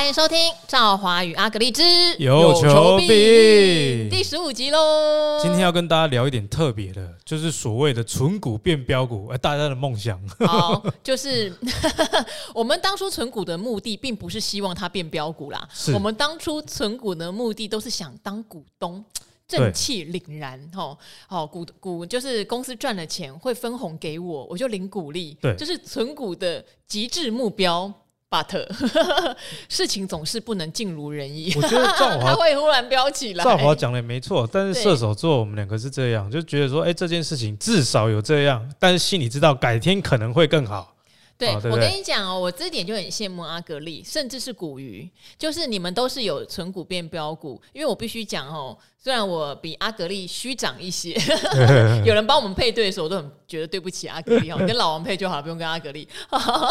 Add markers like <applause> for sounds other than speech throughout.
欢迎收听《赵华与阿格力之有求必应》第十五集喽。今天要跟大家聊一点特别的，就是所谓的存股变标股，哎，大家的梦想。<laughs> 好，就是 <laughs> 我们当初存股的目的，并不是希望它变标股啦。是我们当初存股的目的，都是想当股东，正气凛然。吼，好，股股就是公司赚了钱会分红给我，我就领股利。对，就是存股的极致目标。But <laughs> 事情总是不能尽如人意。我觉得赵华 <laughs> 会忽然飙起来。赵华讲的也没错，但是射手座我们两个是这样，就觉得说，哎，这件事情至少有这样，但是心里知道改天可能会更好。对，我跟你讲哦，我这点就很羡慕阿格力，甚至是股鱼，就是你们都是有存股变标股，因为我必须讲哦，虽然我比阿格力虚长一些，<laughs> 有人帮我们配对的时候，我都很觉得对不起阿格力哦，<laughs> 跟老王配就好了，不用跟阿格力。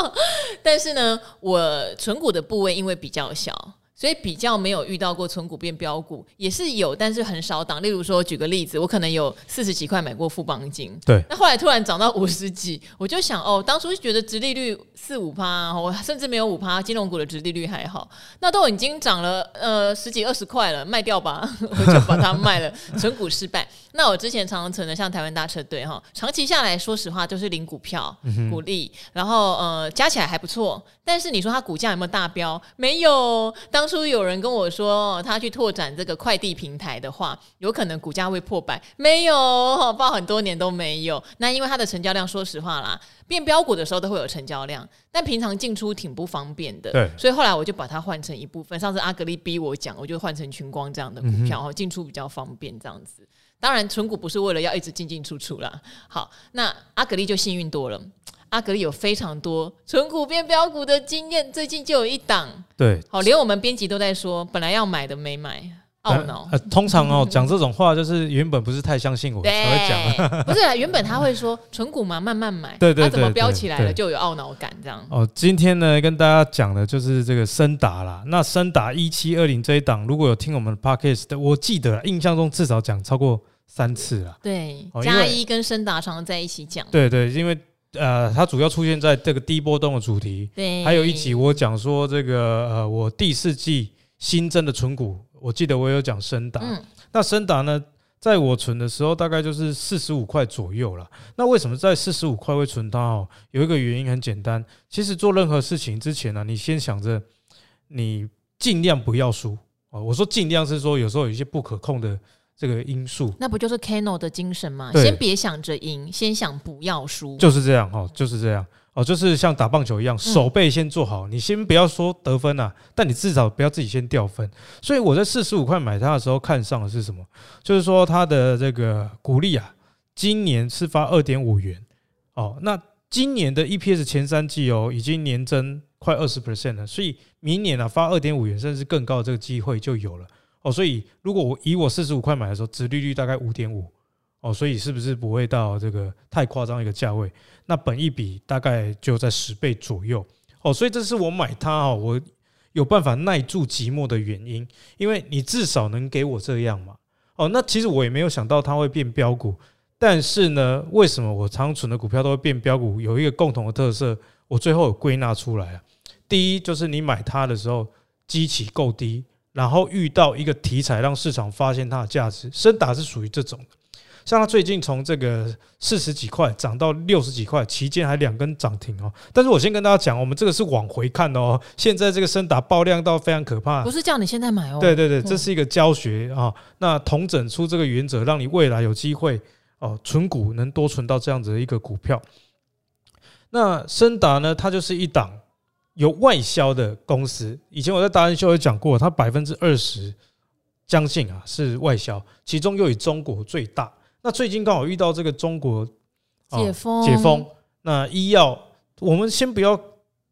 <laughs> 但是呢，我存股的部位因为比较小。所以比较没有遇到过存股变标股，也是有，但是很少档。例如说，举个例子，我可能有四十几块买过富邦金，对。那后来突然涨到五十几，我就想，哦，当初觉得殖利率四五趴，我甚至没有五趴，金融股的殖利率还好。那都已经涨了呃十几二十块了，卖掉吧，<laughs> 我就把它卖了。<laughs> 存股失败。那我之前常常存的，像台湾大车队哈，长期下来说实话就是领股票、股利，然后呃加起来还不错。但是你说它股价有没有大飙？没有。当初有人跟我说，他去拓展这个快递平台的话，有可能股价会破百，没有，报很多年都没有。那因为它的成交量，说实话啦，变标股的时候都会有成交量，但平常进出挺不方便的。对，所以后来我就把它换成一部分。上次阿格力逼我讲，我就换成群光这样的股票，哈，进出比较方便这样子。当然，存股不是为了要一直进进出出啦。好，那阿格力就幸运多了。阿格力有非常多纯股变标股的经验，最近就有一档，对，好，连我们编辑都在说，本来要买的没买，懊恼。呃，通常哦，讲这种话就是原本不是太相信我才会讲，<laughs> <laughs> 不是啊，原本他会说纯股嘛，慢慢买，对对，他怎么飙起来了就有懊恼感这样。哦，今天呢跟大家讲的就是这个升达啦，那升达一七二零这一档，如果有听我们的 Podcast 的，我记得印象中至少讲超过三次了。对，加一跟升达常常在一起讲。对对，因为。呃，它主要出现在这个低波动的主题，对，还有一集我讲说这个呃，我第四季新增的存股，我记得我有讲升达，嗯，那升达呢，在我存的时候大概就是四十五块左右了。那为什么在四十五块会存它？哦，有一个原因很简单，其实做任何事情之前呢，你先想着你尽量不要输哦。我说尽量是说有时候有一些不可控的。这个因素，那不就是 Kano 的精神吗？先别想着赢，先想不要输，就是这样哦，就是这样哦，就是像打棒球一样，手背先做好。你先不要说得分啊，但你至少不要自己先掉分。所以我在四十五块买它的时候，看上的是什么？就是说它的这个股利啊，今年是发二点五元哦。那今年的 EPS 前三季哦，已经年增快二十 percent 了，所以明年啊发二点五元甚至更高的这个机会就有了。哦，所以如果我以我四十五块买的时候，殖利率大概五点五，哦，所以是不是不会到这个太夸张一个价位？那本一比大概就在十倍左右，哦，所以这是我买它哦，我有办法耐住寂寞的原因，因为你至少能给我这样嘛，哦，那其实我也没有想到它会变标股，但是呢，为什么我常存的股票都会变标股？有一个共同的特色，我最后有归纳出来啊，第一就是你买它的时候基期够低。然后遇到一个题材，让市场发现它的价值，深达是属于这种的。像它最近从这个四十几块涨到六十几块，期间还两根涨停哦。但是我先跟大家讲，我们这个是往回看的哦。现在这个深达爆量到非常可怕，不是叫你现在买哦。对对对，这是一个教学啊。那同整出这个原则，让你未来有机会哦，存股能多存到这样子的一个股票。那深达呢，它就是一档。有外销的公司，以前我在达人秀有讲过，它百分之二十将近啊是外销，其中又以中国最大。那最近刚好遇到这个中国解封，解封，那医药，我们先不要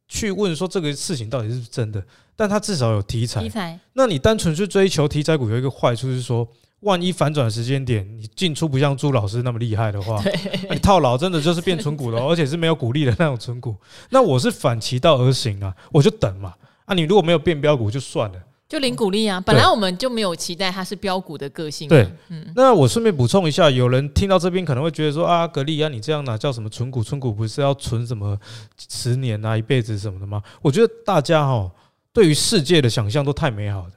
去问说这个事情到底是不是真的，但它至少有题材。题材，那你单纯去追求题材股，有一个坏处是说。万一反转时间点，你进出不像朱老师那么厉害的话，<laughs> 你套牢真的就是变存股了，<laughs> 而且是没有股利的那种存股。那我是反其道而行啊，我就等嘛。啊，你如果没有变标股就算了，就零股利啊。本来我们就没有期待它是标股的个性。对，嗯。那我顺便补充一下，有人听到这边可能会觉得说啊，格力啊，你这样哪叫什么存股？存股不是要存什么十年啊、一辈子什么的吗？我觉得大家哈。对于世界的想象都太美好了。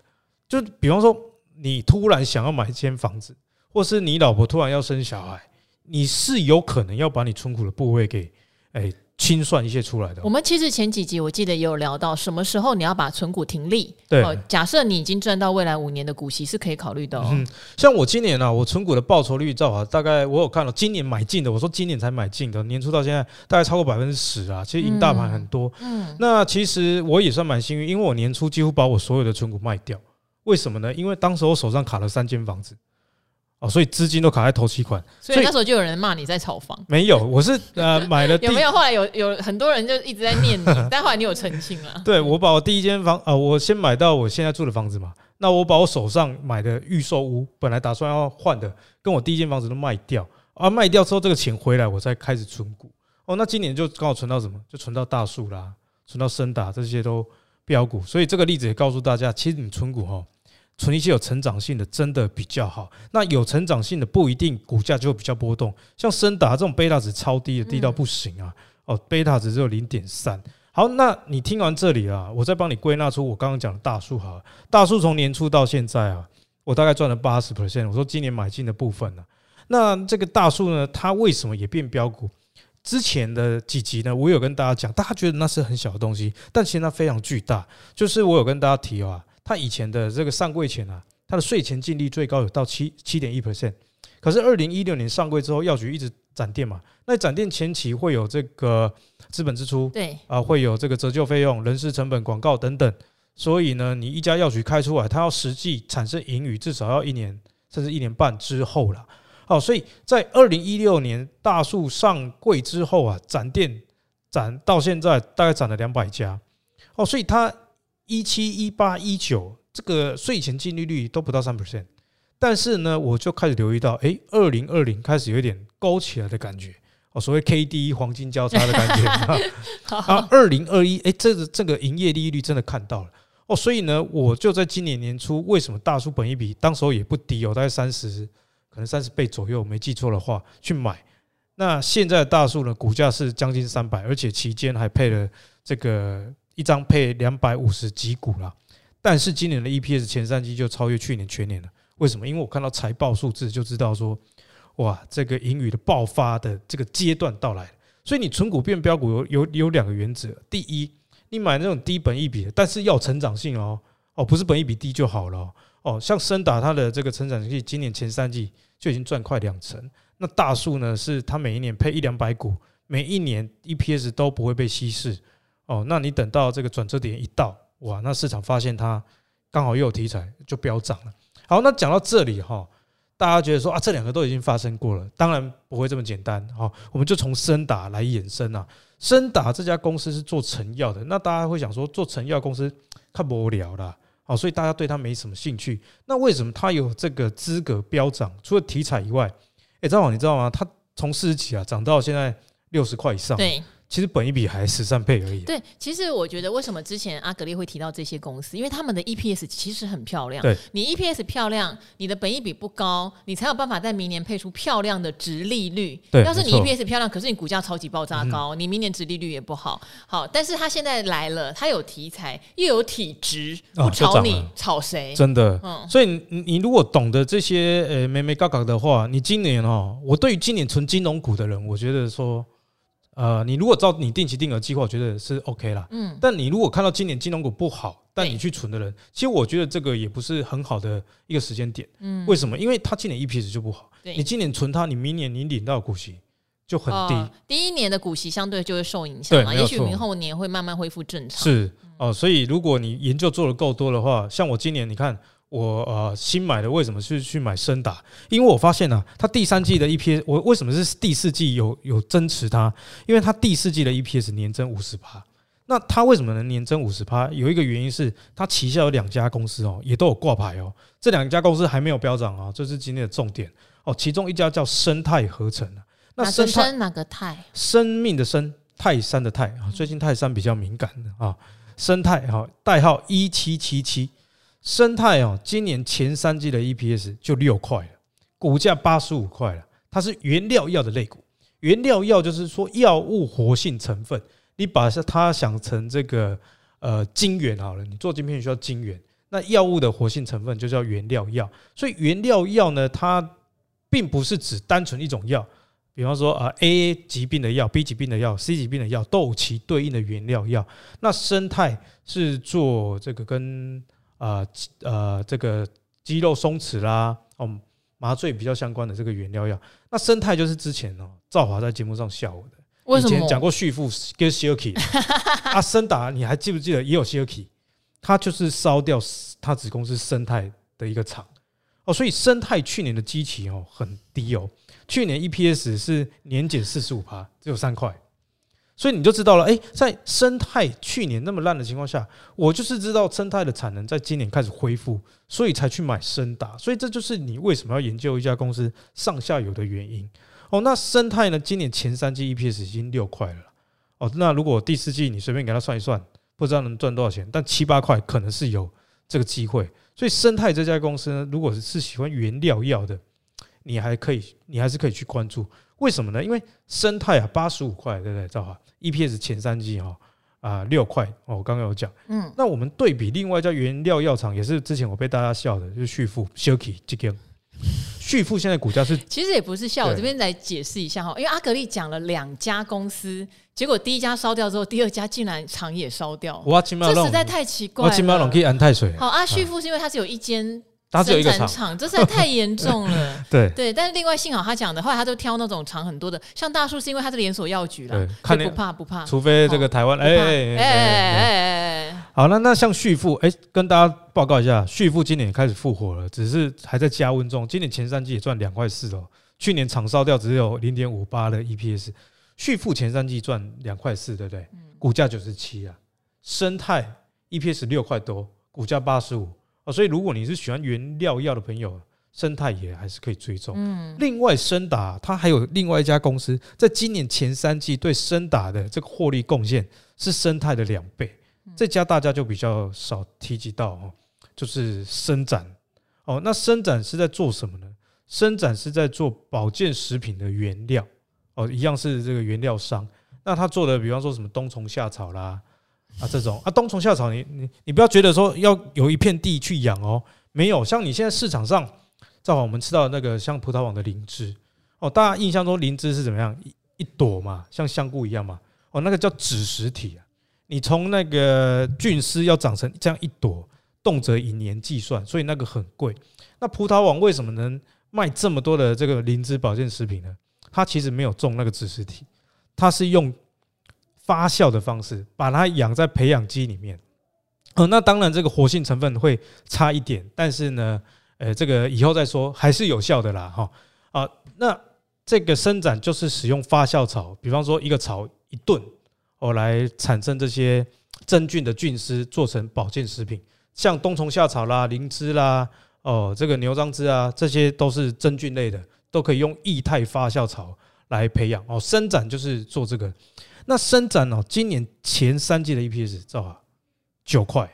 就比方说，你突然想要买一间房子，或是你老婆突然要生小孩，你是有可能要把你存股的部位给，哎。清算一些出来的。我们其实前几集我记得也有聊到，什么时候你要把存股停利？对，假设你已经赚到未来五年的股息是可以考虑的。嗯，像我今年啊，我存股的报酬率照啊，大概我有看了，今年买进的，我说今年才买进的，年初到现在大概超过百分之十啊，其实赢大盘很多。嗯，那其实我也算蛮幸运，因为我年初几乎把我所有的存股卖掉。为什么呢？因为当时我手上卡了三间房子。哦，所以资金都卡在头期款，所以那时候就有人骂你在炒房。没有，我是呃 <laughs> 买了。有没有后来有有很多人就一直在念你，<laughs> 但后来你有澄清了。对，我把我第一间房呃，我先买到我现在住的房子嘛，那我把我手上买的预售屋，本来打算要换的，跟我第一间房子都卖掉啊，卖掉之后这个钱回来，我再开始存股。哦，那今年就刚好存到什么？就存到大树啦，存到升达这些都飙股。所以这个例子也告诉大家，其实你存股哈。存一些有成长性的，真的比较好。那有成长性的不一定股价就会比较波动。像深达这种贝塔值超低的，低到不行啊！哦，贝塔值只有零点三。好，那你听完这里啊，我再帮你归纳出我刚刚讲的大数哈。大数从年初到现在啊，我大概赚了八十 percent。我说今年买进的部分呢，那这个大数呢，它为什么也变标股？之前的几集呢，我有跟大家讲，大家觉得那是很小的东西，但其实它非常巨大。就是我有跟大家提啊。他以前的这个上柜前啊，他的税前净利最高有到七七点一 percent，可是二零一六年上柜之后，药局一直展店嘛，那展店前期会有这个资本支出，对啊，会有这个折旧费用、人事成本、广告等等，所以呢，你一家药局开出来，它要实际产生盈余，至少要一年甚至一年半之后了。好，所以在二零一六年大树上柜之后啊，展店展到现在大概展了两百家，哦，所以它。一七一八一九，这个税前净利率都不到三 percent，但是呢，我就开始留意到，哎，二零二零开始有一点勾起来的感觉，哦，所谓 K D 黄金交叉的感觉 <laughs> 啊。二零二一，哎，这个这个营业利率真的看到了，哦，所以呢，我就在今年年初，为什么大树本一比当时候也不低哦，大概三十，可能三十倍左右，没记错的话去买。那现在的大树呢，股价是将近三百，而且期间还配了这个。一张配两百五十几股啦，但是今年的 EPS 前三季就超越去年全年了。为什么？因为我看到财报数字就知道说，哇，这个盈余的爆发的这个阶段到来。所以你存股变标股有有有两个原则：第一，你买那种低本一比的，但是要成长性哦哦，不是本一比低就好了。哦像森达它的这个成长性，今年前三季就已经赚快两成。那大树呢，是它每一年配一两百股，每一年 EPS 都不会被稀释。哦，那你等到这个转折点一到，哇，那市场发现它刚好又有题材，就飙涨了。好，那讲到这里哈，大家觉得说啊，这两个都已经发生过了，当然不会这么简单。好，我们就从森达来衍生啊。森达这家公司是做成药的，那大家会想说，做成药公司看不无聊了，哦，所以大家对它没什么兴趣。那为什么它有这个资格飙涨？除了题材以外，哎，张总你知道吗？它从四十几啊涨到现在六十块以上。对。其实本一比还十三倍而已。对，其实我觉得为什么之前阿格力会提到这些公司，因为他们的 EPS 其实很漂亮。对，你 EPS 漂亮，你的本一比不高，你才有办法在明年配出漂亮的殖利率。对，要是你 EPS 漂亮，可是你股价超级爆炸高，你明年殖利率也不好。好，但是他现在来了，他有题材，又有体质，不炒你炒谁？真的。嗯，所以你你如果懂得这些呃眉眉嘎嘎的话，你今年哦，我对于今年存金融股的人，我觉得说。呃，你如果照你定期定额计划，我觉得是 OK 啦。嗯，但你如果看到今年金融股不好，但你去存的人，其实我觉得这个也不是很好的一个时间点。嗯，为什么？因为他今年 EPS 就不好。你今年存它，你明年你领到股息就很低。第一年的股息相对就会受影响嘛，也许明后年会慢慢恢复正常。是哦，所以如果你研究做的够多的话，像我今年你看。我呃新买的为什么是去买深达？因为我发现呢、啊，它第三季的 EPS，我为什么是第四季有有增持它？因为它第四季的 EPS 年增五十趴。那它为什么能年增五十趴？有一个原因是它旗下有两家公司哦，也都有挂牌哦。这两家公司还没有飙涨啊，这是今天的重点哦。其中一家叫生态合成，那生态哪个泰？生命的生，泰山的泰啊。最近泰山比较敏感的啊。生态哈，代号一七七七。生态哦，今年前三季的 EPS 就六块了，股价八十五块了。它是原料药的类股，原料药就是说药物活性成分，你把它想成这个呃晶圆好了，你做晶片需要晶圆，那药物的活性成分就叫原料药。所以原料药呢，它并不是指单纯一种药，比方说啊 A 疾病的药、B 疾病的药、C 疾病的药都有其对应的原料药。那生态是做这个跟啊呃这个肌肉松弛啦，哦麻醉比较相关的这个原料药。那生态就是之前哦赵华在节目上笑我的。以前讲过旭富跟西尔奇，<laughs> 啊，森达你还记不记得也有西尔奇？他就是烧掉他子公司生态的一个厂哦，所以生态去年的基期哦很低哦，去年 EPS 是年减四十五趴，只有三块，所以你就知道了，哎，在生态去年那么烂的情况下，我就是知道生态的产能在今年开始恢复，所以才去买森达，所以这就是你为什么要研究一家公司上下游的原因。哦，那生态呢？今年前三季 EPS 已经六块了。哦，那如果第四季你随便给他算一算，不知道能赚多少钱，但七八块可能是有这个机会。所以生态这家公司呢，如果是喜欢原料药的，你还可以，你还是可以去关注。为什么呢？因为生态啊，八十五块，对不对？赵华，EPS 前三季哈啊六块。哦，我刚刚有讲，嗯，那我们对比另外一家原料药厂，也是之前我被大家笑的，就是旭富 Shilky 这个。旭富现在股价是，其实也不是笑，我这边来解释一下哈，因为阿格力讲了两家公司，结果第一家烧掉之后，第二家竟然厂也烧掉，这实在太奇怪了。我可以安泰水。好，阿旭富是因为它是有一间。生产厂，这实在太严重了。<laughs> 对对，但是另外幸好他讲的，后来他都挑那种厂很多的，像大树是因为它是连锁药局啦，看不怕不怕。除非这个台湾，哎哎哎哎，好，那那像旭富，哎，跟大家报告一下，旭富今年也开始复活了，只是还在加温中。今年前三季也赚两块四哦，去年厂烧掉只有零点五八的 EPS，旭富前三季赚两块四，对不对？股价九十七啊，生态 EPS 六块多，股价八十五。所以，如果你是喜欢原料药的朋友，生态也还是可以追踪。嗯，另外，森达它还有另外一家公司，在今年前三季对森达的这个获利贡献是生态的两倍。这家大家就比较少提及到哦，就是伸展。哦，那伸展是在做什么呢？伸展是在做保健食品的原料。哦，一样是这个原料商。那他做的，比方说什么冬虫夏草啦。啊，这种啊，冬虫夏草你，你你不要觉得说要有一片地去养哦，没有，像你现在市场上，正好我们吃到那个像葡萄网的灵芝哦，大家印象中灵芝是怎么样一一朵嘛，像香菇一样嘛，哦，那个叫子实体啊，你从那个菌丝要长成这样一朵，动辄以年计算，所以那个很贵。那葡萄网为什么能卖这么多的这个灵芝保健食品呢？它其实没有种那个子实体，它是用。发酵的方式，把它养在培养基里面。哦，那当然这个活性成分会差一点，但是呢，呃，这个以后再说，还是有效的啦，哈啊。那这个生长就是使用发酵草，比方说一个草一吨，哦，来产生这些真菌的菌丝，做成保健食品，像冬虫夏草啦、灵芝啦，哦，这个牛樟芝啊，这些都是真菌类的，都可以用液态发酵草来培养。哦，生长就是做这个。那伸展哦，今年前三季的 EPS 知道吧？九块，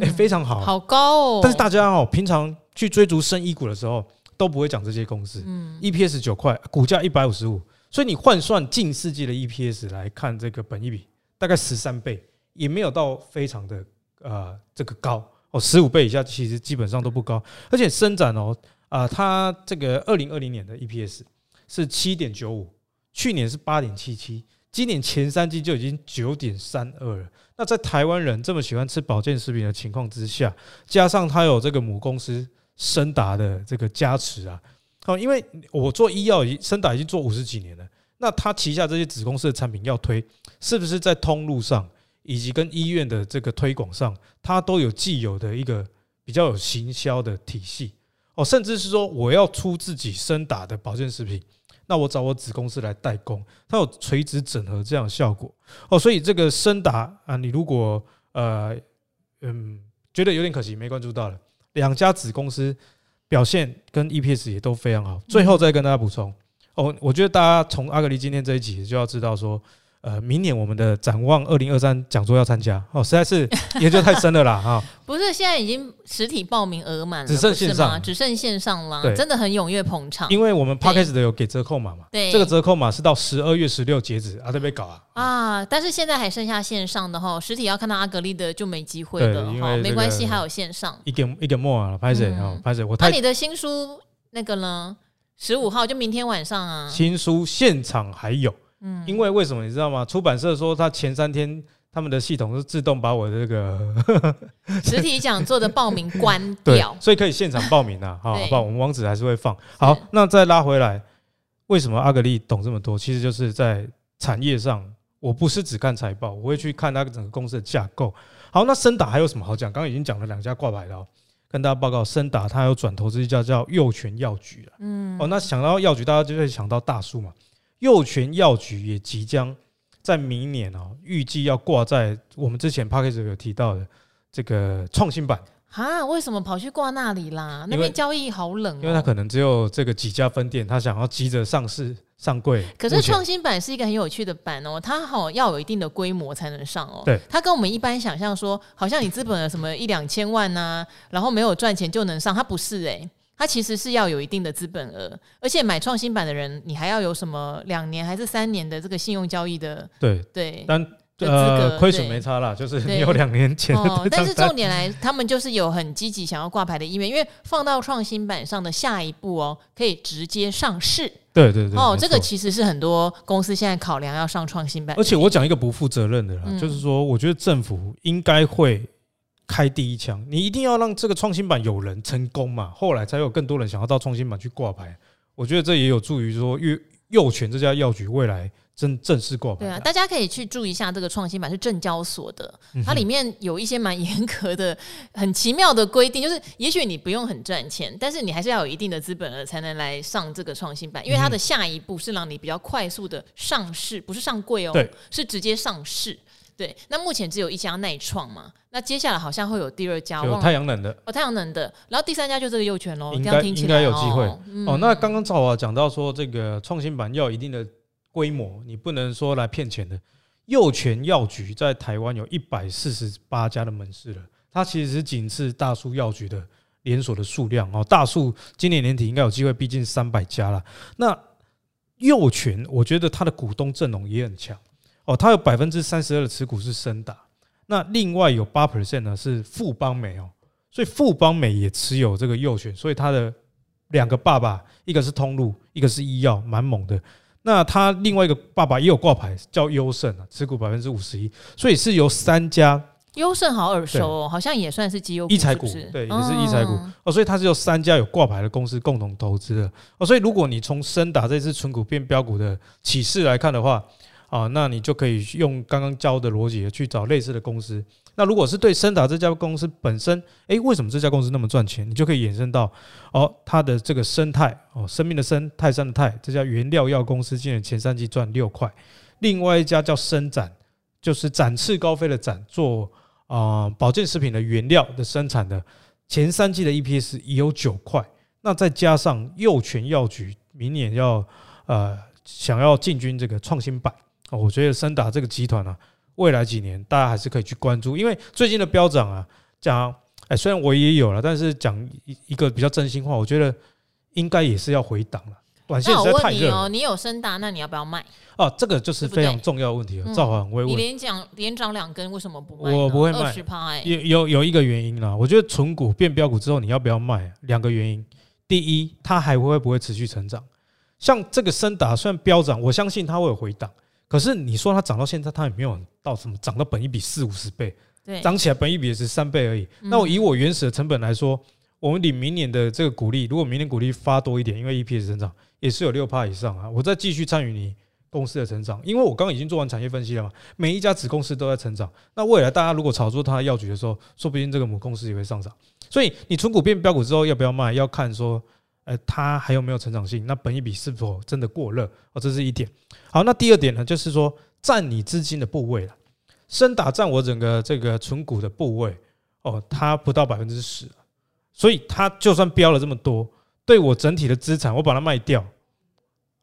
哎，非常好，好高哦。但是大家哦，平常去追逐升一股的时候，都不会讲这些公司。嗯，EPS 九块，股价一百五十五，所以你换算近四季的 EPS 来看，这个本益比大概十三倍，也没有到非常的呃这个高哦，十五倍以下其实基本上都不高。而且伸展哦，啊，它这个二零二零年的 EPS 是七点九五，去年是八点七七。今年前三季就已经九点三二了。那在台湾人这么喜欢吃保健食品的情况之下，加上它有这个母公司森达的这个加持啊，好，因为我做医药已森达已经做五十几年了，那他旗下这些子公司的产品要推，是不是在通路上以及跟医院的这个推广上，它都有既有的一个比较有行销的体系哦，甚至是说我要出自己森达的保健食品。那我找我子公司来代工，它有垂直整合这样的效果。哦，所以这个森达啊，你如果呃嗯觉得有点可惜，没关注到了，两家子公司表现跟 EPS 也都非常好。最后再跟大家补充。哦，我觉得大家从阿格力今天这一集就要知道说，呃，明年我们的展望二零二三讲座要参加哦，实在是 <laughs> 研究太深了啦哈！不是，现在已经实体报名额满了，只剩线上，只剩线上了，对，真的很踊跃捧场。因为我们 Podcast 的有给折扣码嘛，对，这个折扣码是到十二月十六截止啊，特别搞啊啊！但是现在还剩下线上的哈，实体要看到阿格力的就没机会了哈，没关系，还有线上。一点一点莫啊，拍谢啊，拍谢我。那你的新书那个呢？十五号就明天晚上啊，新书现场还有。嗯，因为为什么你知道吗？出版社说他前三天他们的系统是自动把我的这个 <laughs> 实体讲座的报名关掉，所以可以现场报名啊。<laughs> 好，好吧，我们网址还是会放。好，那再拉回来，为什么阿格力懂这么多？其实就是在产业上，我不是只看财报，我会去看那个整个公司的架构。好，那升达还有什么好讲？刚刚已经讲了两家挂牌了，跟大家报告，升达它有转投资一家叫佑全药局了。嗯，哦，那想到药局，大家就会想到大树嘛。佑全药局也即将在明年哦，预计要挂在我们之前 Podcast 有提到的这个创新版啊？为什么跑去挂那里啦？那边交易好冷，因为它可能只有这个几家分店，他想要急着上市上柜。可是创新版是一个很有趣的板哦，它好要有一定的规模才能上哦。对，它跟我们一般想象说，好像你资本有什么一两千万呐，然后没有赚钱就能上，它不是诶。它其实是要有一定的资本额，而且买创新版的人，你还要有什么两年还是三年的这个信用交易的？对对，但呃亏损没差啦，就是你有两年前。哦，<laughs> 但是重点来，他们就是有很积极想要挂牌的意愿，因为放到创新版上的下一步哦，可以直接上市。对对对，哦，这个其实是很多公司现在考量要上创新版。而且我讲一个不负责任的啦，嗯、就是说，我觉得政府应该会。开第一枪，你一定要让这个创新板有人成功嘛，后来才有更多人想要到创新板去挂牌。我觉得这也有助于说，佑佑全这家药局未来正正式挂牌。对啊，大家可以去注意一下这个创新板是证交所的，它里面有一些蛮严格的、很奇妙的规定，就是也许你不用很赚钱，但是你还是要有一定的资本额才能来上这个创新板，因为它的下一步是让你比较快速的上市，不是上柜哦，是直接上市。对，那目前只有一家耐创嘛，那接下来好像会有第二家，有太阳能的哦，太阳能的，然后第三家就这个佑全喽，应该应该有机会哦，嗯、哦。那刚刚赵华讲到说，这个创新板要有一定的规模，你不能说来骗钱的。佑全药局在台湾有一百四十八家的门市了，它其实是仅次大树药局的连锁的数量哦。大树今年年底应该有机会逼近三百家了。那佑全，我觉得它的股东阵容也很强。哦，它有百分之三十二的持股是升达，那另外有八 percent 呢是富邦美哦，所以富邦美也持有这个右选，所以它的两个爸爸，一个是通路，一个是医药，蛮猛的。那他另外一个爸爸也有挂牌，叫优胜啊，持股百分之五十一，所以是由三家。优胜好耳熟哦，好像也算是绩优一财股，对，也是一财股哦，所以它是由三家有挂牌的公司共同投资的哦，所以如果你从升达这次存股变标股的启示来看的话。啊，那你就可以用刚刚教的逻辑去找类似的公司。那如果是对升达这家公司本身，诶，为什么这家公司那么赚钱？你就可以衍生到哦，它的这个生态哦，生命的生，泰山的泰，这家原料药公司今年前三季赚六块。另外一家叫升展，就是展翅高飞的展，做啊保健食品的原料的生产的，前三季的 EPS 也有九块。那再加上佑全药局明年要呃想要进军这个创新版板。我觉得升达这个集团啊，未来几年大家还是可以去关注，因为最近的飙涨啊，讲哎，虽然我也有了，但是讲一一个比较真心话，我觉得应该也是要回档了。短线实在太热哦。你有升达，那你要不要卖？哦，这个就是非常重要的问题了。赵华很会问，你连涨连涨两根，为什么不卖？我不会卖。有有有一个原因啦，我觉得存股变标股之后，你要不要卖？两个原因。第一，它还会不会持续成长？像这个升达虽然飙涨，我相信它会有回档。可是你说它涨到现在，它也没有到什么涨到本一比四五十倍，对，涨起来本一比也是三倍而已。那我以我原始的成本来说，我们领明年的这个股利，如果明年股利发多一点，因为 EPS 增长也是有六趴以上啊，我再继续参与你公司的成长，因为我刚刚已经做完产业分析了嘛，每一家子公司都在成长。那未来大家如果炒作它的药局的时候，说不定这个母公司也会上涨。所以你存股变标股之后要不要卖，要看说。呃，它还有没有成长性？那本一比是否真的过热？哦，这是一点。好，那第二点呢，就是说占你资金的部位了。升打占我整个这个存股的部位，哦，它不到百分之十，所以它就算标了这么多，对我整体的资产，我把它卖掉，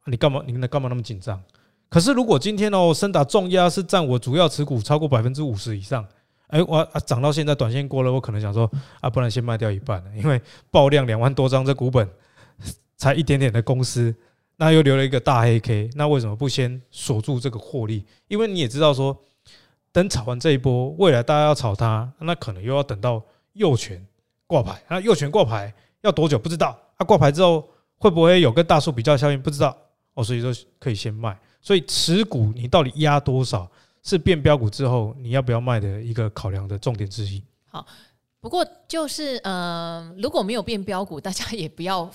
你干嘛？你那干嘛那么紧张？可是如果今天哦，深打重压是占我主要持股超过百分之五十以上，哎，我啊涨到现在短线过了，我可能想说啊，不然先卖掉一半，因为爆量两万多张，这股本才一点点的公司，那又留了一个大黑 K，那为什么不先锁住这个获利？因为你也知道说，等炒完这一波，未来大家要炒它，那可能又要等到祐全挂牌，那祐全挂牌要多久不知道，啊挂牌之后会不会有跟大树比较效应不知道哦，所以说可以先卖。所以持股你到底压多少，是变标股之后你要不要卖的一个考量的重点之一。好，不过就是呃，如果没有变标股，大家也不要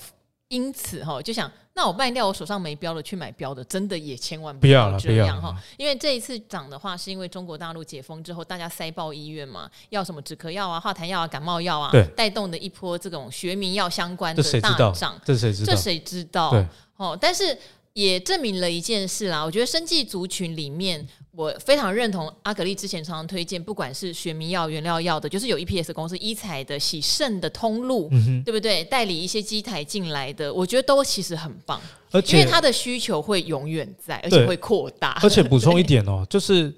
因此哈就想，那我卖掉我手上没标的去买标的，真的也千万不要这样哈。因为这一次涨的话，是因为中国大陆解封之后，大家塞爆医院嘛，要什么止咳药啊、化痰药啊、感冒药啊，带动的一波这种学名药相关的大涨。这谁知道？这谁知道？对哦，但是。也证明了一件事啦，我觉得生技族群里面，我非常认同阿格力之前常常推荐，不管是学名药、原料药的，就是有 EPS 公司医材的、洗肾的通路，嗯、对不对？代理一些机台进来的，我觉得都其实很棒，而且因为它的需求会永远在，而且会扩大。而且补充一点哦，<laughs> 就是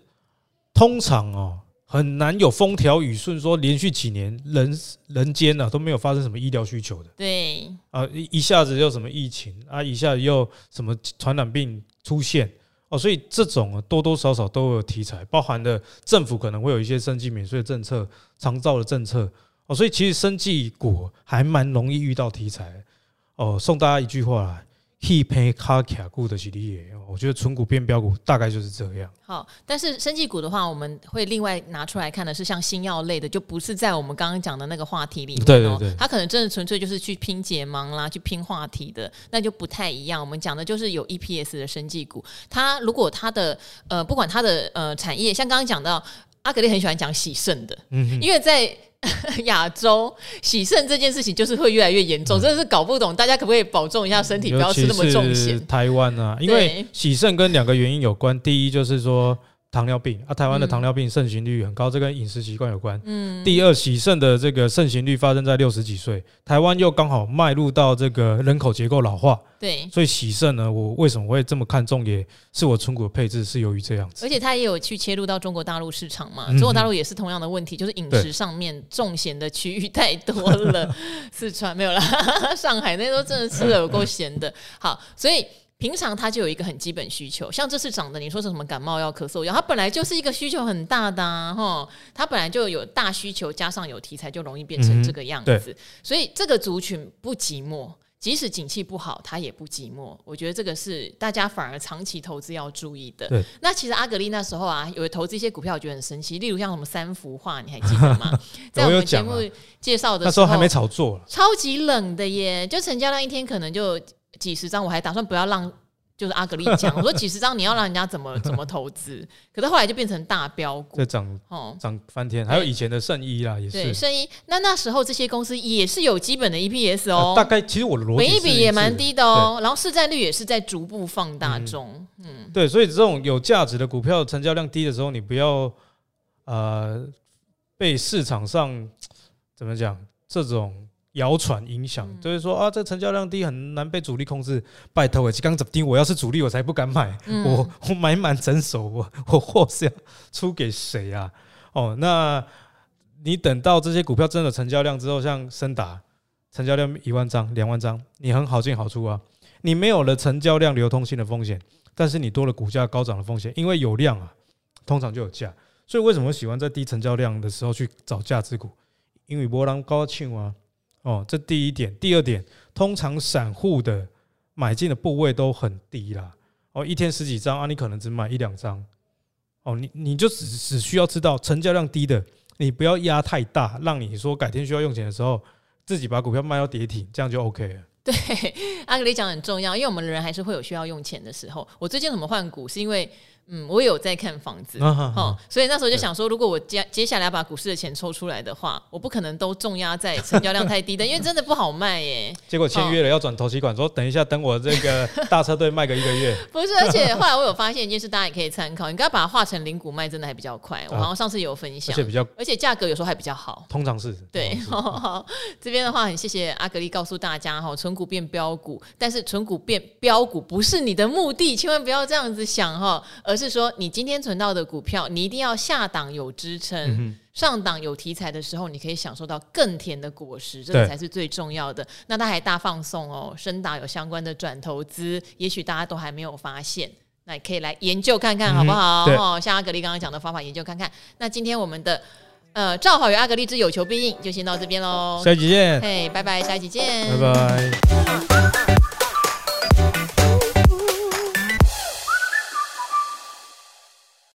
通常哦。很难有风调雨顺，说连续几年人人间呢、啊、都没有发生什么医疗需求的。对啊，一一下子又什么疫情啊，一下子又什么传染病出现哦，所以这种多多少少都有题材，包含的政府可能会有一些生技免税政策、长照的政策哦，所以其实生计股还蛮容易遇到题材哦。送大家一句话来。He pay car 卡股的系列，我觉得纯股变标股大概就是这样。好，但是生技股的话，我们会另外拿出来看的是像新药类的，就不是在我们刚刚讲的那个话题里面。对对对，它可能真的纯粹就是去拼解盲啦，去拼话题的，那就不太一样。我们讲的就是有 EPS 的生技股，它如果它的呃，不管它的呃产业，像刚刚讲到阿格力很喜欢讲洗肾的，嗯哼，因为在。<laughs> 亚洲洗肾这件事情就是会越来越严重，真的是搞不懂。大家可不可以保重一下身体，不要吃那么重咸？台湾啊，因为洗肾跟两个原因有关，第一就是说。糖尿病啊，台湾的糖尿病盛行率很高，这跟饮食习惯有关。嗯，第二，洗肾的这个盛行率发生在六十几岁，台湾又刚好迈入到这个人口结构老化。对，所以洗肾呢，我为什么会这么看重？也是我存股的配置是由于这样子。而且他也有去切入到中国大陆市场嘛，中国大陆也是同样的问题，就是饮食上面重咸的区域太多了。<laughs> 四川没有啦，上海那时候真的吃的有够咸的。好，所以。平常他就有一个很基本需求，像这次涨的，你说是什么感冒药、咳嗽药，它本来就是一个需求很大的哈、啊，它本来就有大需求，加上有题材，就容易变成这个样子。嗯、所以这个族群不寂寞，即使景气不好，它也不寂寞。我觉得这个是大家反而长期投资要注意的。那其实阿格力那时候啊，有投资一些股票，我觉得很神奇，例如像什么三幅画，你还记得吗？<laughs> 在我们节目介绍的时候，那时候还没炒作，超级冷的耶，就成交量一天可能就。几十张，我还打算不要让，就是阿格力讲，<laughs> 我说几十张你要让人家怎么怎么投资？可是后来就变成大标股，在涨哦，涨翻天。还有以前的圣医啦，也是对圣医。那那时候这些公司也是有基本的 EPS 哦，大概其实我的逻辑，每一笔也蛮低的哦，然后市占率也是在逐步放大中。嗯，对，所以这种有价值的股票成交量低的时候，你不要呃被市场上怎么讲这种。谣传影响，就是说啊，这成交量低，很难被主力控制。拜托，我刚怎么低？我要是主力，我才不敢买。我 <laughs> 我买满整手，我我货是要出给谁啊？哦，那你等到这些股票真的成交量之后，像森达成交量一万张、两万张，你很好进好出啊。你没有了成交量流通性的风险，但是你多了股价高涨的风险，因为有量啊，通常就有价。所以为什么喜欢在低成交量的时候去找价值股？因为波浪高庆啊。哦，这第一点，第二点，通常散户的买进的部位都很低啦。哦，一天十几张啊，你可能只买一两张。哦，你你就只只需要知道成交量低的，你不要压太大，让你说改天需要用钱的时候，自己把股票卖到跌停，这样就 OK 了。对，阿格里讲很重要，因为我们人还是会有需要用钱的时候。我最近怎么换股，是因为。嗯，我有在看房子，啊哈所以那时候就想说，如果我接接下来要把股市的钱抽出来的话，我不可能都重压在成交量太低的，<laughs> 因为真的不好卖耶。结果签约了要转投期款，说等一下等我这个 <laughs> 大车队卖个一个月。不是，而且后来我有发现一件事，大家也可以参考，你刚刚把它化成零股卖，真的还比较快。我好像上次有分享，而且比较，而且价格有时候还比较好。通常是对，<laughs> 这边的话很谢谢阿格力告诉大家哈，存股变标股，但是存股变标股不是你的目的，千万不要这样子想哈，而是说你今天。存到的股票，你一定要下档有支撑，嗯、上档有题材的时候，你可以享受到更甜的果实，这个才是最重要的。那他还大放送哦，深达有相关的转投资，也许大家都还没有发现，那你可以来研究看看，好不好？哦，像阿格力刚刚讲的方法，研究看看。那今天我们的呃，赵好与阿格力之有求必应，就先到这边喽，下一集见，嘿，拜拜，下一集见，拜拜。